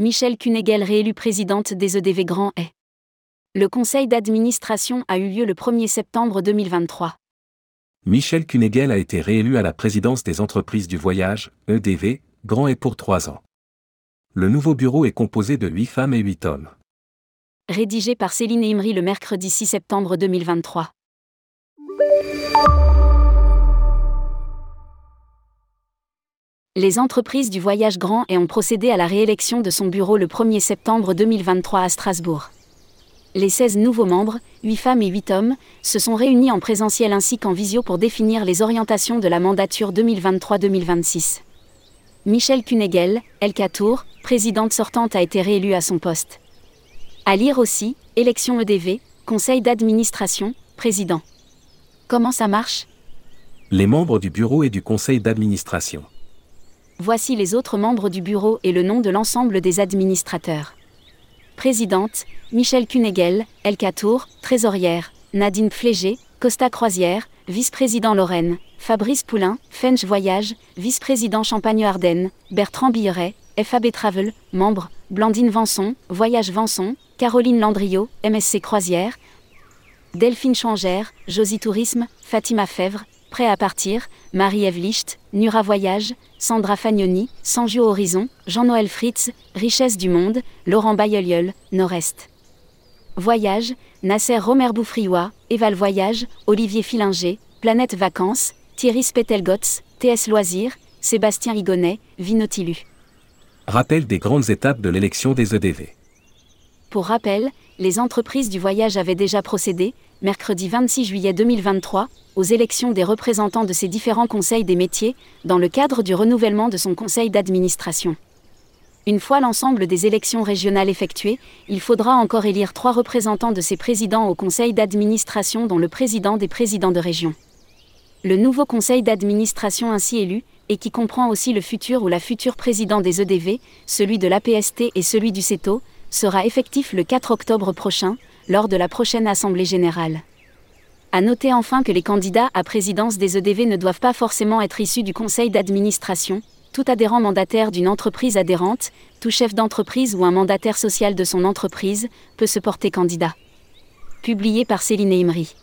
Michel Cunéguel réélu présidente des EDV Grand Est. Le conseil d'administration a eu lieu le 1er septembre 2023. Michel Cunéguel a été réélu à la présidence des entreprises du voyage, EDV, Grand Est pour trois ans. Le nouveau bureau est composé de huit femmes et huit hommes. Rédigé par Céline Imri le mercredi 6 septembre 2023. Les entreprises du voyage Grand Est ont procédé à la réélection de son bureau le 1er septembre 2023 à Strasbourg. Les 16 nouveaux membres, 8 femmes et 8 hommes, se sont réunis en présentiel ainsi qu'en visio pour définir les orientations de la mandature 2023-2026. Michel Cunéguel, El Tour, présidente sortante, a été réélue à son poste. À lire aussi, élection EDV, conseil d'administration, président. Comment ça marche? Les membres du bureau et du conseil d'administration. Voici les autres membres du bureau et le nom de l'ensemble des administrateurs. Présidente, Michel Cunéguel, El Tour, trésorière, Nadine Flégé, Costa Croisière, vice-président Lorraine, Fabrice Poulain, Fench Voyage, vice-président Champagne-Ardenne, Bertrand Billeret, FAB Travel, membre, Blandine Vanson, Voyage Vanson, Caroline Landriot, MSC Croisière, Delphine Changère, Josie Tourisme, Fatima Fèvre, Prêt à partir, Marie-Ève Licht, Nura Voyage, Sandra Fagnoni, Sanjo Horizon, Jean-Noël Fritz, Richesse du Monde, Laurent Bayeul, Nord-Est. Voyage, Nasser Romer Boufriois, Eval Voyage, Olivier Filinger, Planète Vacances, Thierry Spetelgotz, TS Loisirs, Sébastien Higonnet, Vinotilu. Rappel des grandes étapes de l'élection des EDV. Pour rappel, les entreprises du voyage avaient déjà procédé, mercredi 26 juillet 2023, aux élections des représentants de ces différents conseils des métiers, dans le cadre du renouvellement de son conseil d'administration. Une fois l'ensemble des élections régionales effectuées, il faudra encore élire trois représentants de ces présidents au conseil d'administration dont le président des présidents de région. Le nouveau conseil d'administration ainsi élu, et qui comprend aussi le futur ou la future président des EDV, celui de l'APST et celui du CETO, sera effectif le 4 octobre prochain, lors de la prochaine Assemblée générale. À noter enfin que les candidats à présidence des EDV ne doivent pas forcément être issus du conseil d'administration, tout adhérent mandataire d'une entreprise adhérente, tout chef d'entreprise ou un mandataire social de son entreprise peut se porter candidat. Publié par Céline Imri.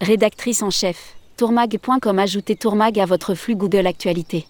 Rédactrice en chef tourmag.com Ajoutez Tourmag à votre flux Google Actualité.